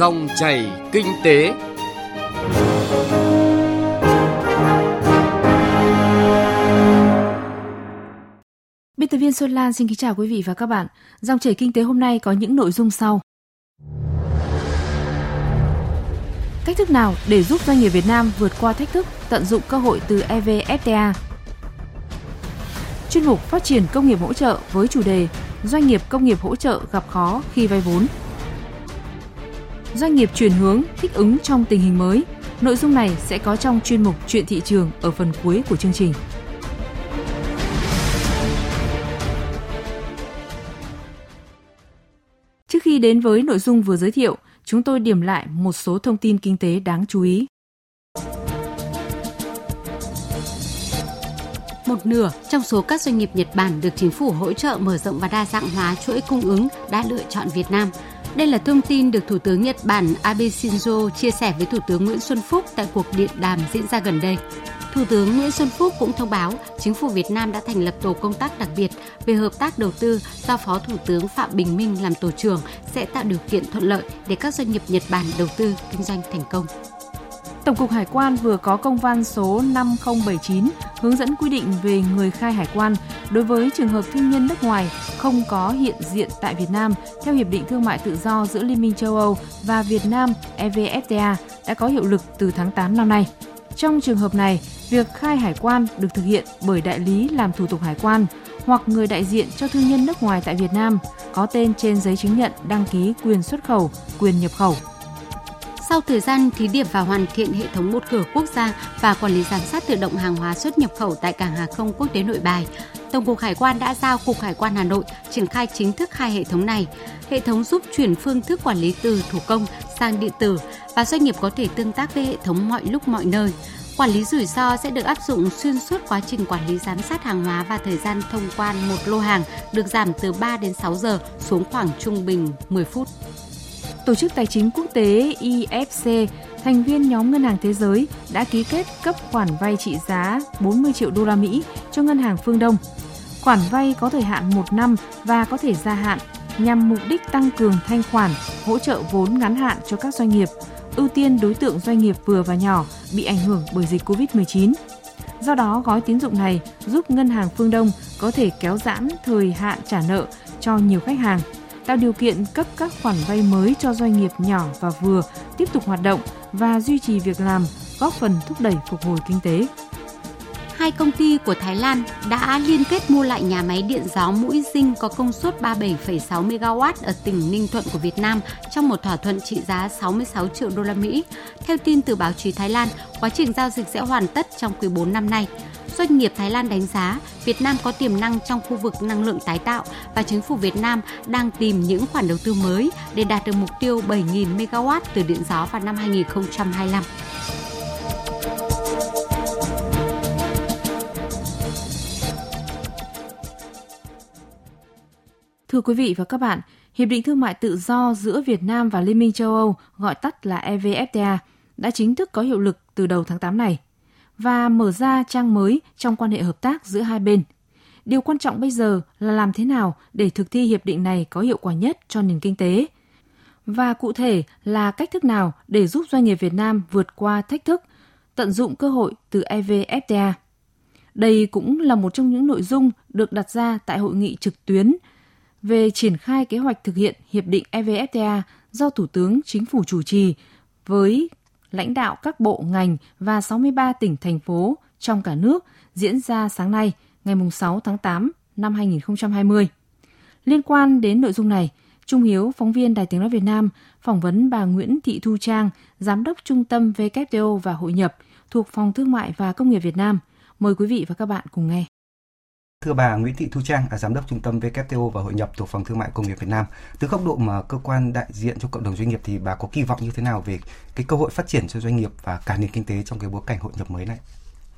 Dòng chảy kinh tế. Biên tập viên Xuân Lan xin kính chào quý vị và các bạn. Dòng chảy kinh tế hôm nay có những nội dung sau. Cách thức nào để giúp doanh nghiệp Việt Nam vượt qua thách thức, tận dụng cơ hội từ EVFTA? Chuyên mục phát triển công nghiệp hỗ trợ với chủ đề Doanh nghiệp công nghiệp hỗ trợ gặp khó khi vay vốn. Doanh nghiệp chuyển hướng thích ứng trong tình hình mới. Nội dung này sẽ có trong chuyên mục Chuyện thị trường ở phần cuối của chương trình. Trước khi đến với nội dung vừa giới thiệu, chúng tôi điểm lại một số thông tin kinh tế đáng chú ý. Một nửa trong số các doanh nghiệp Nhật Bản được chính phủ hỗ trợ mở rộng và đa dạng hóa chuỗi cung ứng đã lựa chọn Việt Nam. Đây là thông tin được Thủ tướng Nhật Bản Abe Shinzo chia sẻ với Thủ tướng Nguyễn Xuân Phúc tại cuộc điện đàm diễn ra gần đây. Thủ tướng Nguyễn Xuân Phúc cũng thông báo chính phủ Việt Nam đã thành lập tổ công tác đặc biệt về hợp tác đầu tư do Phó Thủ tướng Phạm Bình Minh làm tổ trưởng sẽ tạo điều kiện thuận lợi để các doanh nghiệp Nhật Bản đầu tư kinh doanh thành công. Tổng cục Hải quan vừa có công văn số 5079 hướng dẫn quy định về người khai hải quan đối với trường hợp thương nhân nước ngoài không có hiện diện tại Việt Nam theo Hiệp định Thương mại Tự do giữa Liên minh châu Âu và Việt Nam EVFTA đã có hiệu lực từ tháng 8 năm nay. Trong trường hợp này, việc khai hải quan được thực hiện bởi đại lý làm thủ tục hải quan hoặc người đại diện cho thương nhân nước ngoài tại Việt Nam có tên trên giấy chứng nhận đăng ký quyền xuất khẩu, quyền nhập khẩu. Sau thời gian thí điểm và hoàn thiện hệ thống một cửa quốc gia và quản lý giám sát tự động hàng hóa xuất nhập khẩu tại cảng hàng không quốc tế Nội Bài, Tổng cục Hải quan đã giao Cục Hải quan Hà Nội triển khai chính thức hai hệ thống này. Hệ thống giúp chuyển phương thức quản lý từ thủ công sang điện tử và doanh nghiệp có thể tương tác với hệ thống mọi lúc mọi nơi. Quản lý rủi ro sẽ được áp dụng xuyên suốt quá trình quản lý giám sát hàng hóa và thời gian thông quan một lô hàng được giảm từ 3 đến 6 giờ xuống khoảng trung bình 10 phút. Tổ chức Tài chính Quốc tế IFC, thành viên nhóm Ngân hàng Thế giới đã ký kết cấp khoản vay trị giá 40 triệu đô la Mỹ cho Ngân hàng Phương Đông. Khoản vay có thời hạn 1 năm và có thể gia hạn nhằm mục đích tăng cường thanh khoản, hỗ trợ vốn ngắn hạn cho các doanh nghiệp, ưu tiên đối tượng doanh nghiệp vừa và nhỏ bị ảnh hưởng bởi dịch COVID-19. Do đó, gói tín dụng này giúp Ngân hàng Phương Đông có thể kéo giãn thời hạn trả nợ cho nhiều khách hàng – tạo điều kiện cấp các khoản vay mới cho doanh nghiệp nhỏ và vừa tiếp tục hoạt động và duy trì việc làm, góp phần thúc đẩy phục hồi kinh tế. Hai công ty của Thái Lan đã liên kết mua lại nhà máy điện gió Mũi Dinh có công suất 37,6 MW ở tỉnh Ninh Thuận của Việt Nam trong một thỏa thuận trị giá 66 triệu đô la Mỹ. Theo tin từ báo chí Thái Lan, quá trình giao dịch sẽ hoàn tất trong quý 4 năm nay doanh nghiệp Thái Lan đánh giá Việt Nam có tiềm năng trong khu vực năng lượng tái tạo và chính phủ Việt Nam đang tìm những khoản đầu tư mới để đạt được mục tiêu 7.000 MW từ điện gió vào năm 2025. Thưa quý vị và các bạn, Hiệp định Thương mại Tự do giữa Việt Nam và Liên minh châu Âu, gọi tắt là EVFTA, đã chính thức có hiệu lực từ đầu tháng 8 này và mở ra trang mới trong quan hệ hợp tác giữa hai bên. Điều quan trọng bây giờ là làm thế nào để thực thi hiệp định này có hiệu quả nhất cho nền kinh tế và cụ thể là cách thức nào để giúp doanh nghiệp Việt Nam vượt qua thách thức, tận dụng cơ hội từ EVFTA. Đây cũng là một trong những nội dung được đặt ra tại hội nghị trực tuyến về triển khai kế hoạch thực hiện hiệp định EVFTA do Thủ tướng Chính phủ chủ trì với lãnh đạo các bộ ngành và 63 tỉnh thành phố trong cả nước diễn ra sáng nay, ngày 6 tháng 8 năm 2020. Liên quan đến nội dung này, Trung Hiếu, phóng viên Đài Tiếng Nói Việt Nam, phỏng vấn bà Nguyễn Thị Thu Trang, Giám đốc Trung tâm WTO và Hội nhập thuộc Phòng Thương mại và Công nghiệp Việt Nam. Mời quý vị và các bạn cùng nghe. Thưa bà Nguyễn Thị Thu Trang, là giám đốc trung tâm WTO và hội nhập thuộc phòng thương mại công nghiệp Việt Nam. Từ góc độ mà cơ quan đại diện cho cộng đồng doanh nghiệp thì bà có kỳ vọng như thế nào về cái cơ hội phát triển cho doanh nghiệp và cả nền kinh tế trong cái bối cảnh hội nhập mới này?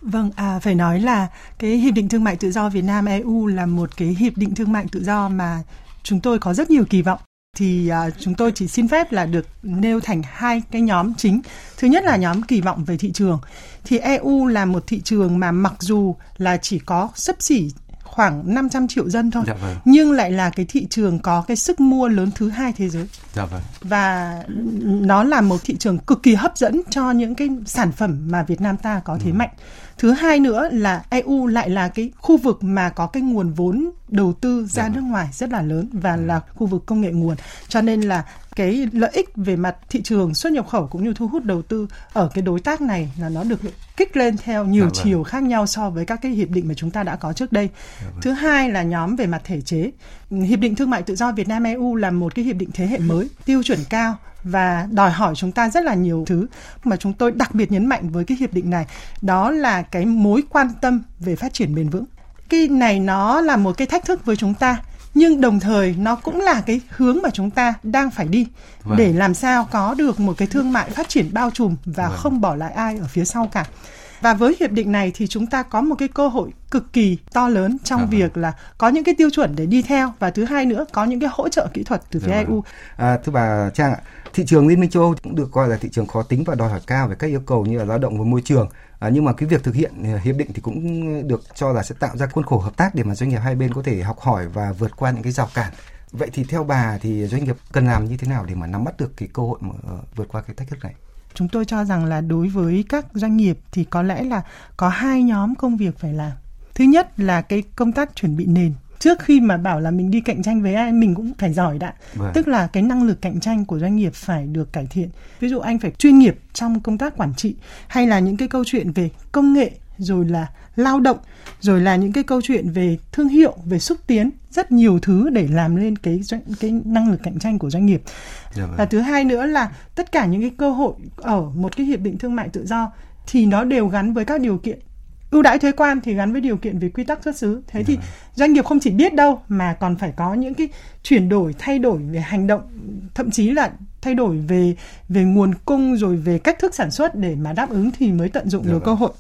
Vâng, à, phải nói là cái hiệp định thương mại tự do Việt Nam EU là một cái hiệp định thương mại tự do mà chúng tôi có rất nhiều kỳ vọng thì à, chúng tôi chỉ xin phép là được nêu thành hai cái nhóm chính. Thứ nhất là nhóm kỳ vọng về thị trường. Thì EU là một thị trường mà mặc dù là chỉ có sấp xỉ khoảng 500 triệu dân thôi. Dạ vâng. Nhưng lại là cái thị trường có cái sức mua lớn thứ hai thế giới. Dạ vâng. Và nó là một thị trường cực kỳ hấp dẫn cho những cái sản phẩm mà Việt Nam ta có thế ừ. mạnh. Thứ hai nữa là EU lại là cái khu vực mà có cái nguồn vốn đầu tư ra dạ vâng. nước ngoài rất là lớn và ừ. là khu vực công nghệ nguồn. Cho nên là cái lợi ích về mặt thị trường xuất nhập khẩu cũng như thu hút đầu tư ở cái đối tác này là nó được kích lên theo nhiều dạ chiều vâng. khác nhau so với các cái hiệp định mà chúng ta đã có trước đây. Dạ vâng. Thứ hai là nhóm về mặt thể chế. Hiệp định thương mại tự do Việt Nam EU là một cái hiệp định thế hệ mới, tiêu chuẩn cao và đòi hỏi chúng ta rất là nhiều thứ mà chúng tôi đặc biệt nhấn mạnh với cái hiệp định này đó là cái mối quan tâm về phát triển bền vững cái này nó là một cái thách thức với chúng ta nhưng đồng thời nó cũng là cái hướng mà chúng ta đang phải đi vâng. để làm sao có được một cái thương mại phát triển bao trùm và vâng. không bỏ lại ai ở phía sau cả. Và với hiệp định này thì chúng ta có một cái cơ hội cực kỳ to lớn trong à, việc là có những cái tiêu chuẩn để đi theo và thứ hai nữa có những cái hỗ trợ kỹ thuật từ phía vâng. EU. À, thưa bà Trang ạ, thị trường Liên minh châu Âu cũng được coi là thị trường khó tính và đòi hỏi cao về các yêu cầu như là lao động và môi trường. À, nhưng mà cái việc thực hiện à, hiệp định thì cũng được cho là sẽ tạo ra khuôn khổ hợp tác để mà doanh nghiệp hai bên có thể học hỏi và vượt qua những cái rào cản. Vậy thì theo bà thì doanh nghiệp cần làm như thế nào để mà nắm bắt được cái cơ hội mà uh, vượt qua cái thách thức này? Chúng tôi cho rằng là đối với các doanh nghiệp thì có lẽ là có hai nhóm công việc phải làm. Thứ nhất là cái công tác chuẩn bị nền trước khi mà bảo là mình đi cạnh tranh với ai mình cũng phải giỏi đã vâng. tức là cái năng lực cạnh tranh của doanh nghiệp phải được cải thiện ví dụ anh phải chuyên nghiệp trong công tác quản trị hay là những cái câu chuyện về công nghệ rồi là lao động rồi là những cái câu chuyện về thương hiệu về xúc tiến rất nhiều thứ để làm lên cái cái năng lực cạnh tranh của doanh nghiệp. Dạ vâng. và thứ hai nữa là tất cả những cái cơ hội ở một cái hiệp định thương mại tự do thì nó đều gắn với các điều kiện. Ưu đãi thuế quan thì gắn với điều kiện về quy tắc xuất xứ. Thế thì doanh nghiệp không chỉ biết đâu mà còn phải có những cái chuyển đổi thay đổi về hành động thậm chí là thay đổi về về nguồn cung rồi về cách thức sản xuất để mà đáp ứng thì mới tận dụng được vâng. cơ hội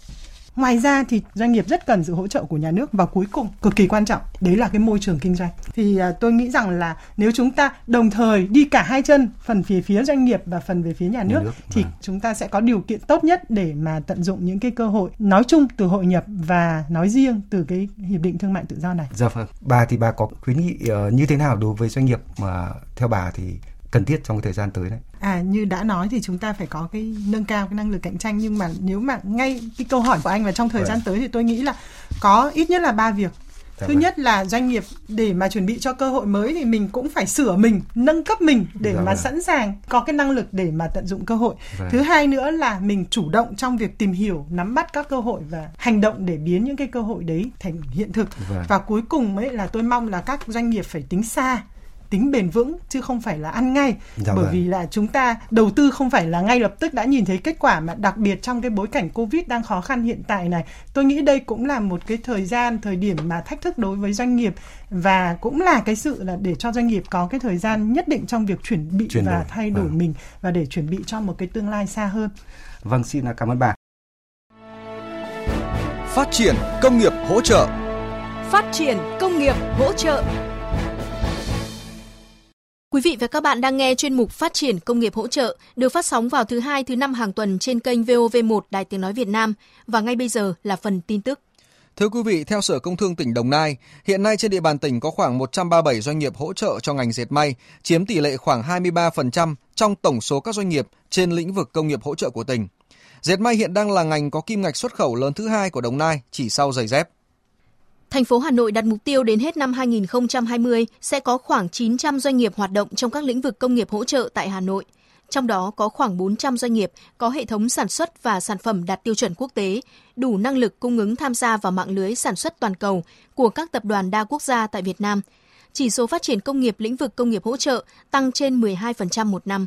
Ngoài ra thì doanh nghiệp rất cần sự hỗ trợ của nhà nước và cuối cùng cực kỳ quan trọng đấy là cái môi trường kinh doanh. Thì à, tôi nghĩ rằng là nếu chúng ta đồng thời đi cả hai chân phần về phía doanh nghiệp và phần về phía nhà nước, nhà nước thì à. chúng ta sẽ có điều kiện tốt nhất để mà tận dụng những cái cơ hội nói chung từ hội nhập và nói riêng từ cái hiệp định thương mại tự do này. Dạ vâng. Bà thì bà có khuyến nghị uh, như thế nào đối với doanh nghiệp mà theo bà thì cần thiết trong cái thời gian tới đấy. À như đã nói thì chúng ta phải có cái nâng cao cái năng lực cạnh tranh nhưng mà nếu mà ngay cái câu hỏi của anh và trong thời gian vâng. tới thì tôi nghĩ là có ít nhất là ba việc Dạ Thứ vâng. nhất là doanh nghiệp để mà chuẩn bị cho cơ hội mới thì mình cũng phải sửa mình, nâng cấp mình để dạ mà vâng. sẵn sàng có cái năng lực để mà tận dụng cơ hội. Vâng. Thứ hai nữa là mình chủ động trong việc tìm hiểu, nắm bắt các cơ hội và hành động để biến những cái cơ hội đấy thành hiện thực. Và cuối cùng ấy là tôi mong là các doanh nghiệp phải tính xa tính bền vững chứ không phải là ăn ngay dạ bởi vâng. vì là chúng ta đầu tư không phải là ngay lập tức đã nhìn thấy kết quả mà đặc biệt trong cái bối cảnh covid đang khó khăn hiện tại này tôi nghĩ đây cũng là một cái thời gian thời điểm mà thách thức đối với doanh nghiệp và cũng là cái sự là để cho doanh nghiệp có cái thời gian nhất định trong việc chuẩn bị Chuyển và đổi. thay đổi vâng. mình và để chuẩn bị cho một cái tương lai xa hơn vâng xin cảm ơn bà phát triển công nghiệp hỗ trợ phát triển công nghiệp hỗ trợ Quý vị và các bạn đang nghe chuyên mục Phát triển công nghiệp hỗ trợ được phát sóng vào thứ hai, thứ năm hàng tuần trên kênh VOV1 Đài Tiếng Nói Việt Nam. Và ngay bây giờ là phần tin tức. Thưa quý vị, theo Sở Công Thương tỉnh Đồng Nai, hiện nay trên địa bàn tỉnh có khoảng 137 doanh nghiệp hỗ trợ cho ngành dệt may, chiếm tỷ lệ khoảng 23% trong tổng số các doanh nghiệp trên lĩnh vực công nghiệp hỗ trợ của tỉnh. Dệt may hiện đang là ngành có kim ngạch xuất khẩu lớn thứ hai của Đồng Nai, chỉ sau giày dép. Thành phố Hà Nội đặt mục tiêu đến hết năm 2020 sẽ có khoảng 900 doanh nghiệp hoạt động trong các lĩnh vực công nghiệp hỗ trợ tại Hà Nội. Trong đó có khoảng 400 doanh nghiệp có hệ thống sản xuất và sản phẩm đạt tiêu chuẩn quốc tế, đủ năng lực cung ứng tham gia vào mạng lưới sản xuất toàn cầu của các tập đoàn đa quốc gia tại Việt Nam. Chỉ số phát triển công nghiệp lĩnh vực công nghiệp hỗ trợ tăng trên 12% một năm.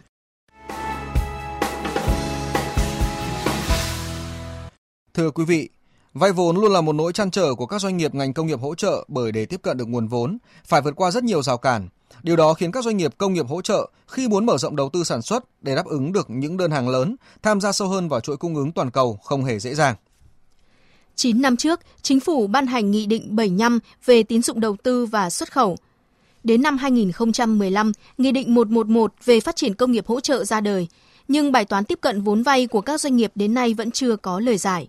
Thưa quý vị, Vay vốn luôn là một nỗi chăn trở của các doanh nghiệp ngành công nghiệp hỗ trợ bởi để tiếp cận được nguồn vốn, phải vượt qua rất nhiều rào cản. Điều đó khiến các doanh nghiệp công nghiệp hỗ trợ khi muốn mở rộng đầu tư sản xuất để đáp ứng được những đơn hàng lớn, tham gia sâu hơn vào chuỗi cung ứng toàn cầu không hề dễ dàng. 9 năm trước, chính phủ ban hành Nghị định 75 về tín dụng đầu tư và xuất khẩu. Đến năm 2015, Nghị định 111 về phát triển công nghiệp hỗ trợ ra đời, nhưng bài toán tiếp cận vốn vay của các doanh nghiệp đến nay vẫn chưa có lời giải.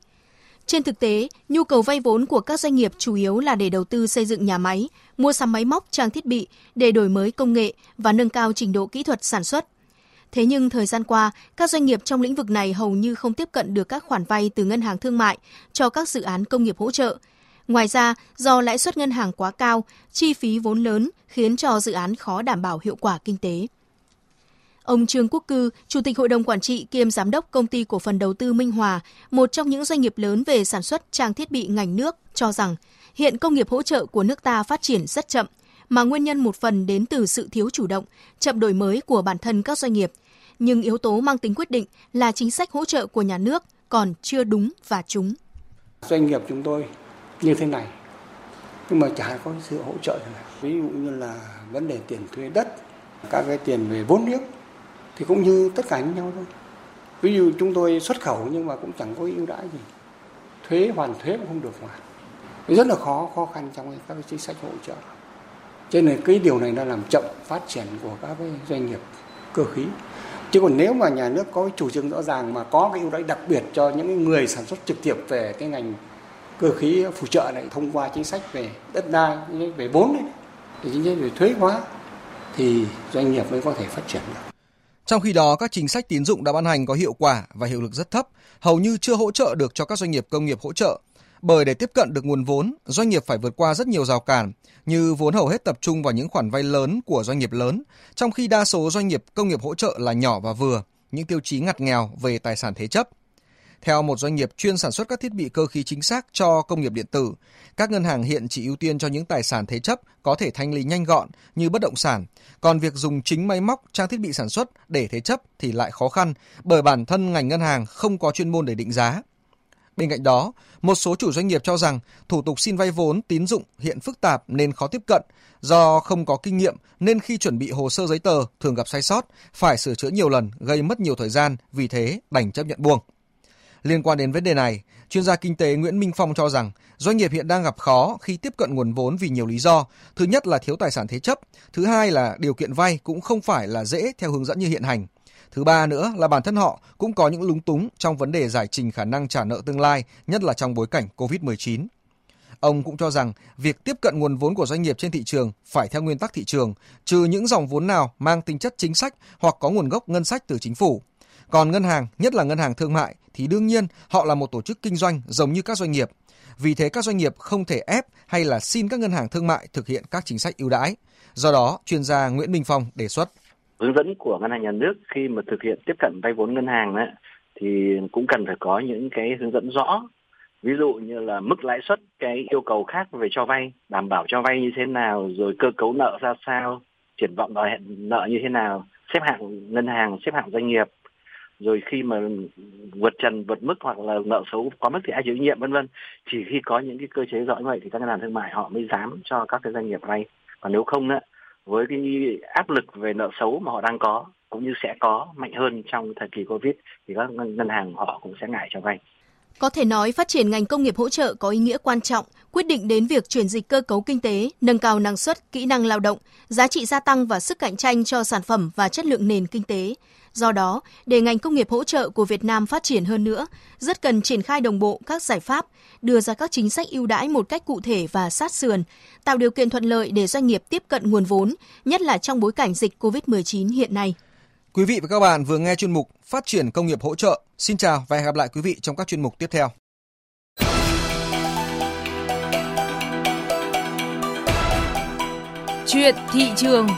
Trên thực tế, nhu cầu vay vốn của các doanh nghiệp chủ yếu là để đầu tư xây dựng nhà máy, mua sắm máy móc, trang thiết bị để đổi mới công nghệ và nâng cao trình độ kỹ thuật sản xuất. Thế nhưng thời gian qua, các doanh nghiệp trong lĩnh vực này hầu như không tiếp cận được các khoản vay từ ngân hàng thương mại cho các dự án công nghiệp hỗ trợ. Ngoài ra, do lãi suất ngân hàng quá cao, chi phí vốn lớn khiến cho dự án khó đảm bảo hiệu quả kinh tế. Ông Trương Quốc Cư, Chủ tịch Hội đồng Quản trị kiêm Giám đốc Công ty Cổ phần Đầu tư Minh Hòa, một trong những doanh nghiệp lớn về sản xuất trang thiết bị ngành nước, cho rằng hiện công nghiệp hỗ trợ của nước ta phát triển rất chậm, mà nguyên nhân một phần đến từ sự thiếu chủ động, chậm đổi mới của bản thân các doanh nghiệp. Nhưng yếu tố mang tính quyết định là chính sách hỗ trợ của nhà nước còn chưa đúng và trúng. Doanh nghiệp chúng tôi như thế này, nhưng mà chả có sự hỗ trợ này. Ví dụ như là vấn đề tiền thuê đất, các cái tiền về vốn nước thì cũng như tất cả như nhau thôi. Ví dụ chúng tôi xuất khẩu nhưng mà cũng chẳng có ưu đãi gì. Thuế, hoàn thuế cũng không được hoàn rất là khó khó khăn trong các cái chính sách hỗ trợ. Cho nên cái điều này nó làm chậm phát triển của các cái doanh nghiệp cơ khí. Chứ còn nếu mà nhà nước có cái chủ trương rõ ràng mà có cái ưu đãi đặc biệt cho những người sản xuất trực tiếp về cái ngành cơ khí phụ trợ này thông qua chính sách về đất đai, về vốn này thì chính sách về thuế hóa, thì doanh nghiệp mới có thể phát triển được trong khi đó, các chính sách tín dụng đã ban hành có hiệu quả và hiệu lực rất thấp, hầu như chưa hỗ trợ được cho các doanh nghiệp công nghiệp hỗ trợ. Bởi để tiếp cận được nguồn vốn, doanh nghiệp phải vượt qua rất nhiều rào cản, như vốn hầu hết tập trung vào những khoản vay lớn của doanh nghiệp lớn, trong khi đa số doanh nghiệp công nghiệp hỗ trợ là nhỏ và vừa, những tiêu chí ngặt nghèo về tài sản thế chấp. Theo một doanh nghiệp chuyên sản xuất các thiết bị cơ khí chính xác cho công nghiệp điện tử, các ngân hàng hiện chỉ ưu tiên cho những tài sản thế chấp có thể thanh lý nhanh gọn như bất động sản, còn việc dùng chính máy móc, trang thiết bị sản xuất để thế chấp thì lại khó khăn bởi bản thân ngành ngân hàng không có chuyên môn để định giá. Bên cạnh đó, một số chủ doanh nghiệp cho rằng thủ tục xin vay vốn tín dụng hiện phức tạp nên khó tiếp cận, do không có kinh nghiệm nên khi chuẩn bị hồ sơ giấy tờ thường gặp sai sót, phải sửa chữa nhiều lần gây mất nhiều thời gian, vì thế đành chấp nhận buông. Liên quan đến vấn đề này, chuyên gia kinh tế Nguyễn Minh Phong cho rằng doanh nghiệp hiện đang gặp khó khi tiếp cận nguồn vốn vì nhiều lý do. Thứ nhất là thiếu tài sản thế chấp, thứ hai là điều kiện vay cũng không phải là dễ theo hướng dẫn như hiện hành. Thứ ba nữa là bản thân họ cũng có những lúng túng trong vấn đề giải trình khả năng trả nợ tương lai, nhất là trong bối cảnh COVID-19. Ông cũng cho rằng việc tiếp cận nguồn vốn của doanh nghiệp trên thị trường phải theo nguyên tắc thị trường, trừ những dòng vốn nào mang tính chất chính sách hoặc có nguồn gốc ngân sách từ chính phủ. Còn ngân hàng, nhất là ngân hàng thương mại thì đương nhiên họ là một tổ chức kinh doanh giống như các doanh nghiệp. Vì thế các doanh nghiệp không thể ép hay là xin các ngân hàng thương mại thực hiện các chính sách ưu đãi. Do đó, chuyên gia Nguyễn Minh Phong đề xuất hướng dẫn của ngân hàng nhà nước khi mà thực hiện tiếp cận vay vốn ngân hàng ấy, thì cũng cần phải có những cái hướng dẫn rõ ví dụ như là mức lãi suất cái yêu cầu khác về cho vay đảm bảo cho vay như thế nào rồi cơ cấu nợ ra sao triển vọng đòi hẹn nợ như thế nào xếp hạng ngân hàng xếp hạng doanh nghiệp rồi khi mà vượt trần vượt mức hoặc là nợ xấu quá mức thì ai chịu trách nhiệm vân vân. Chỉ khi có những cái cơ chế rõ như vậy thì các ngân hàng thương mại họ mới dám cho các cái doanh nghiệp vay. Còn nếu không á với cái áp lực về nợ xấu mà họ đang có cũng như sẽ có mạnh hơn trong thời kỳ covid thì các ngân hàng họ cũng sẽ ngại cho vay. Có thể nói phát triển ngành công nghiệp hỗ trợ có ý nghĩa quan trọng, quyết định đến việc chuyển dịch cơ cấu kinh tế, nâng cao năng suất, kỹ năng lao động, giá trị gia tăng và sức cạnh tranh cho sản phẩm và chất lượng nền kinh tế. Do đó, để ngành công nghiệp hỗ trợ của Việt Nam phát triển hơn nữa, rất cần triển khai đồng bộ các giải pháp, đưa ra các chính sách ưu đãi một cách cụ thể và sát sườn, tạo điều kiện thuận lợi để doanh nghiệp tiếp cận nguồn vốn, nhất là trong bối cảnh dịch COVID-19 hiện nay. Quý vị và các bạn vừa nghe chuyên mục Phát triển công nghiệp hỗ trợ. Xin chào và hẹn gặp lại quý vị trong các chuyên mục tiếp theo. Chuyện thị trường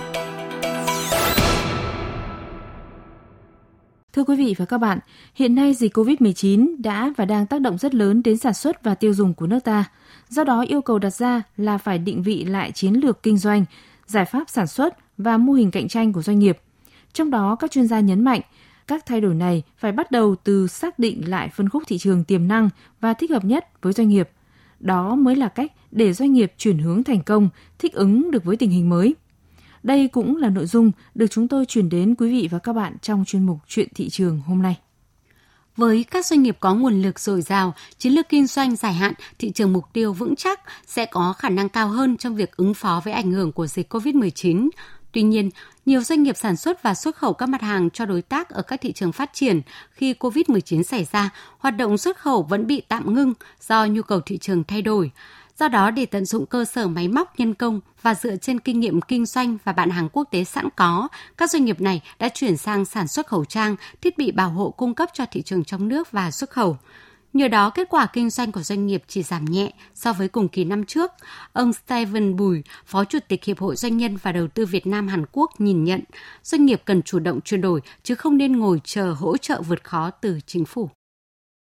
Thưa quý vị và các bạn, hiện nay dịch COVID-19 đã và đang tác động rất lớn đến sản xuất và tiêu dùng của nước ta. Do đó yêu cầu đặt ra là phải định vị lại chiến lược kinh doanh, giải pháp sản xuất và mô hình cạnh tranh của doanh nghiệp. Trong đó các chuyên gia nhấn mạnh, các thay đổi này phải bắt đầu từ xác định lại phân khúc thị trường tiềm năng và thích hợp nhất với doanh nghiệp. Đó mới là cách để doanh nghiệp chuyển hướng thành công, thích ứng được với tình hình mới. Đây cũng là nội dung được chúng tôi chuyển đến quý vị và các bạn trong chuyên mục Chuyện thị trường hôm nay. Với các doanh nghiệp có nguồn lực dồi dào, chiến lược kinh doanh dài hạn, thị trường mục tiêu vững chắc sẽ có khả năng cao hơn trong việc ứng phó với ảnh hưởng của dịch COVID-19. Tuy nhiên, nhiều doanh nghiệp sản xuất và xuất khẩu các mặt hàng cho đối tác ở các thị trường phát triển khi COVID-19 xảy ra, hoạt động xuất khẩu vẫn bị tạm ngưng do nhu cầu thị trường thay đổi. Do đó, để tận dụng cơ sở máy móc nhân công và dựa trên kinh nghiệm kinh doanh và bạn hàng quốc tế sẵn có, các doanh nghiệp này đã chuyển sang sản xuất khẩu trang, thiết bị bảo hộ cung cấp cho thị trường trong nước và xuất khẩu. Nhờ đó, kết quả kinh doanh của doanh nghiệp chỉ giảm nhẹ so với cùng kỳ năm trước. Ông Steven Bùi, Phó Chủ tịch Hiệp hội Doanh nhân và Đầu tư Việt Nam Hàn Quốc nhìn nhận, doanh nghiệp cần chủ động chuyển đổi chứ không nên ngồi chờ hỗ trợ vượt khó từ chính phủ.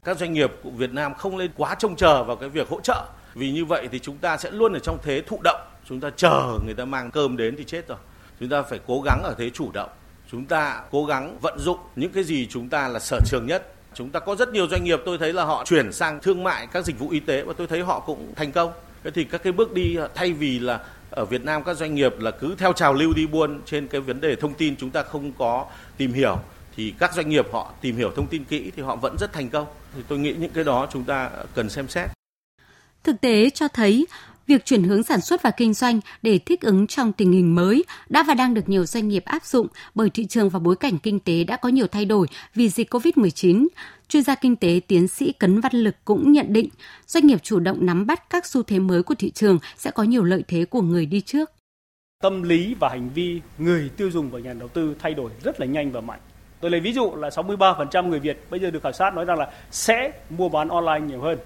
Các doanh nghiệp của Việt Nam không nên quá trông chờ vào cái việc hỗ trợ vì như vậy thì chúng ta sẽ luôn ở trong thế thụ động. Chúng ta chờ người ta mang cơm đến thì chết rồi. Chúng ta phải cố gắng ở thế chủ động. Chúng ta cố gắng vận dụng những cái gì chúng ta là sở trường nhất. Chúng ta có rất nhiều doanh nghiệp tôi thấy là họ chuyển sang thương mại các dịch vụ y tế và tôi thấy họ cũng thành công. Thế thì các cái bước đi, thay vì là ở Việt Nam các doanh nghiệp là cứ theo trào lưu đi buôn trên cái vấn đề thông tin chúng ta không có tìm hiểu, thì các doanh nghiệp họ tìm hiểu thông tin kỹ thì họ vẫn rất thành công. Thì tôi nghĩ những cái đó chúng ta cần xem xét. Thực tế cho thấy, việc chuyển hướng sản xuất và kinh doanh để thích ứng trong tình hình mới đã và đang được nhiều doanh nghiệp áp dụng bởi thị trường và bối cảnh kinh tế đã có nhiều thay đổi vì dịch COVID-19. Chuyên gia kinh tế tiến sĩ Cấn Văn Lực cũng nhận định, doanh nghiệp chủ động nắm bắt các xu thế mới của thị trường sẽ có nhiều lợi thế của người đi trước. Tâm lý và hành vi người tiêu dùng và nhà đầu tư thay đổi rất là nhanh và mạnh. Tôi lấy ví dụ là 63% người Việt bây giờ được khảo sát nói rằng là sẽ mua bán online nhiều hơn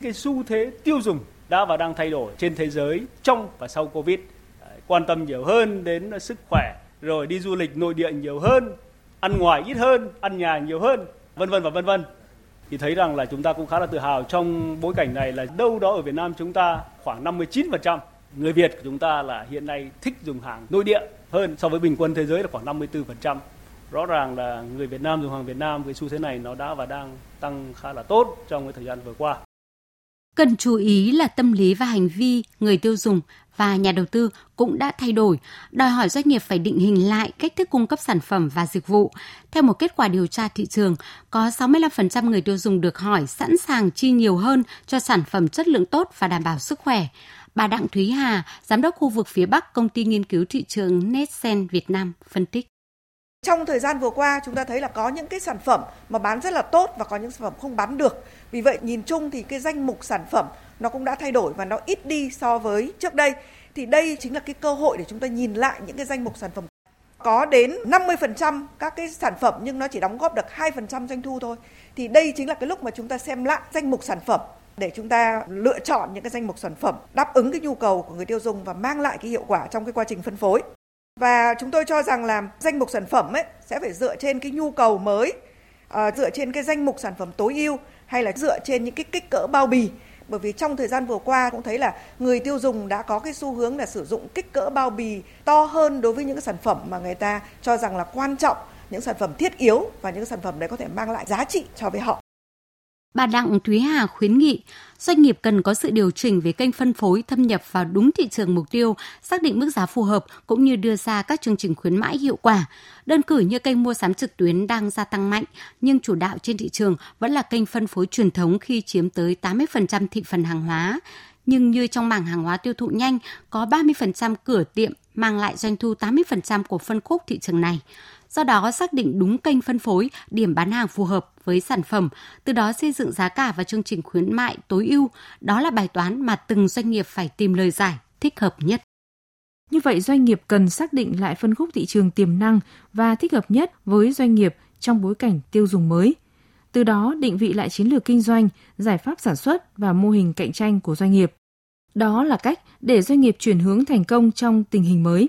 cái xu thế tiêu dùng đã và đang thay đổi trên thế giới trong và sau Covid. Quan tâm nhiều hơn đến sức khỏe, rồi đi du lịch nội địa nhiều hơn, ăn ngoài ít hơn, ăn nhà nhiều hơn, vân vân và vân vân. Thì thấy rằng là chúng ta cũng khá là tự hào trong bối cảnh này là đâu đó ở Việt Nam chúng ta khoảng 59% người Việt của chúng ta là hiện nay thích dùng hàng nội địa hơn so với bình quân thế giới là khoảng 54%. Rõ ràng là người Việt Nam dùng hàng Việt Nam cái xu thế này nó đã và đang tăng khá là tốt trong cái thời gian vừa qua. Cần chú ý là tâm lý và hành vi người tiêu dùng và nhà đầu tư cũng đã thay đổi, đòi hỏi doanh nghiệp phải định hình lại cách thức cung cấp sản phẩm và dịch vụ. Theo một kết quả điều tra thị trường, có 65% người tiêu dùng được hỏi sẵn sàng chi nhiều hơn cho sản phẩm chất lượng tốt và đảm bảo sức khỏe. Bà Đặng Thúy Hà, giám đốc khu vực phía Bắc công ty nghiên cứu thị trường Netsen Việt Nam phân tích. Trong thời gian vừa qua, chúng ta thấy là có những cái sản phẩm mà bán rất là tốt và có những sản phẩm không bán được. Vì vậy, nhìn chung thì cái danh mục sản phẩm nó cũng đã thay đổi và nó ít đi so với trước đây. Thì đây chính là cái cơ hội để chúng ta nhìn lại những cái danh mục sản phẩm có đến 50% các cái sản phẩm nhưng nó chỉ đóng góp được 2% doanh thu thôi. Thì đây chính là cái lúc mà chúng ta xem lại danh mục sản phẩm để chúng ta lựa chọn những cái danh mục sản phẩm đáp ứng cái nhu cầu của người tiêu dùng và mang lại cái hiệu quả trong cái quá trình phân phối. Và chúng tôi cho rằng là danh mục sản phẩm ấy sẽ phải dựa trên cái nhu cầu mới, à, dựa trên cái danh mục sản phẩm tối ưu hay là dựa trên những cái kích cỡ bao bì. Bởi vì trong thời gian vừa qua cũng thấy là người tiêu dùng đã có cái xu hướng là sử dụng kích cỡ bao bì to hơn đối với những cái sản phẩm mà người ta cho rằng là quan trọng, những sản phẩm thiết yếu và những sản phẩm đấy có thể mang lại giá trị cho với họ. Bà Đặng Thúy Hà khuyến nghị doanh nghiệp cần có sự điều chỉnh về kênh phân phối thâm nhập vào đúng thị trường mục tiêu, xác định mức giá phù hợp cũng như đưa ra các chương trình khuyến mãi hiệu quả. Đơn cử như kênh mua sắm trực tuyến đang gia tăng mạnh, nhưng chủ đạo trên thị trường vẫn là kênh phân phối truyền thống khi chiếm tới 80% thị phần hàng hóa. Nhưng như trong mảng hàng hóa tiêu thụ nhanh, có 30% cửa tiệm mang lại doanh thu 80% của phân khúc thị trường này do đó xác định đúng kênh phân phối, điểm bán hàng phù hợp với sản phẩm, từ đó xây dựng giá cả và chương trình khuyến mại tối ưu, đó là bài toán mà từng doanh nghiệp phải tìm lời giải thích hợp nhất. Như vậy doanh nghiệp cần xác định lại phân khúc thị trường tiềm năng và thích hợp nhất với doanh nghiệp trong bối cảnh tiêu dùng mới. Từ đó định vị lại chiến lược kinh doanh, giải pháp sản xuất và mô hình cạnh tranh của doanh nghiệp. Đó là cách để doanh nghiệp chuyển hướng thành công trong tình hình mới.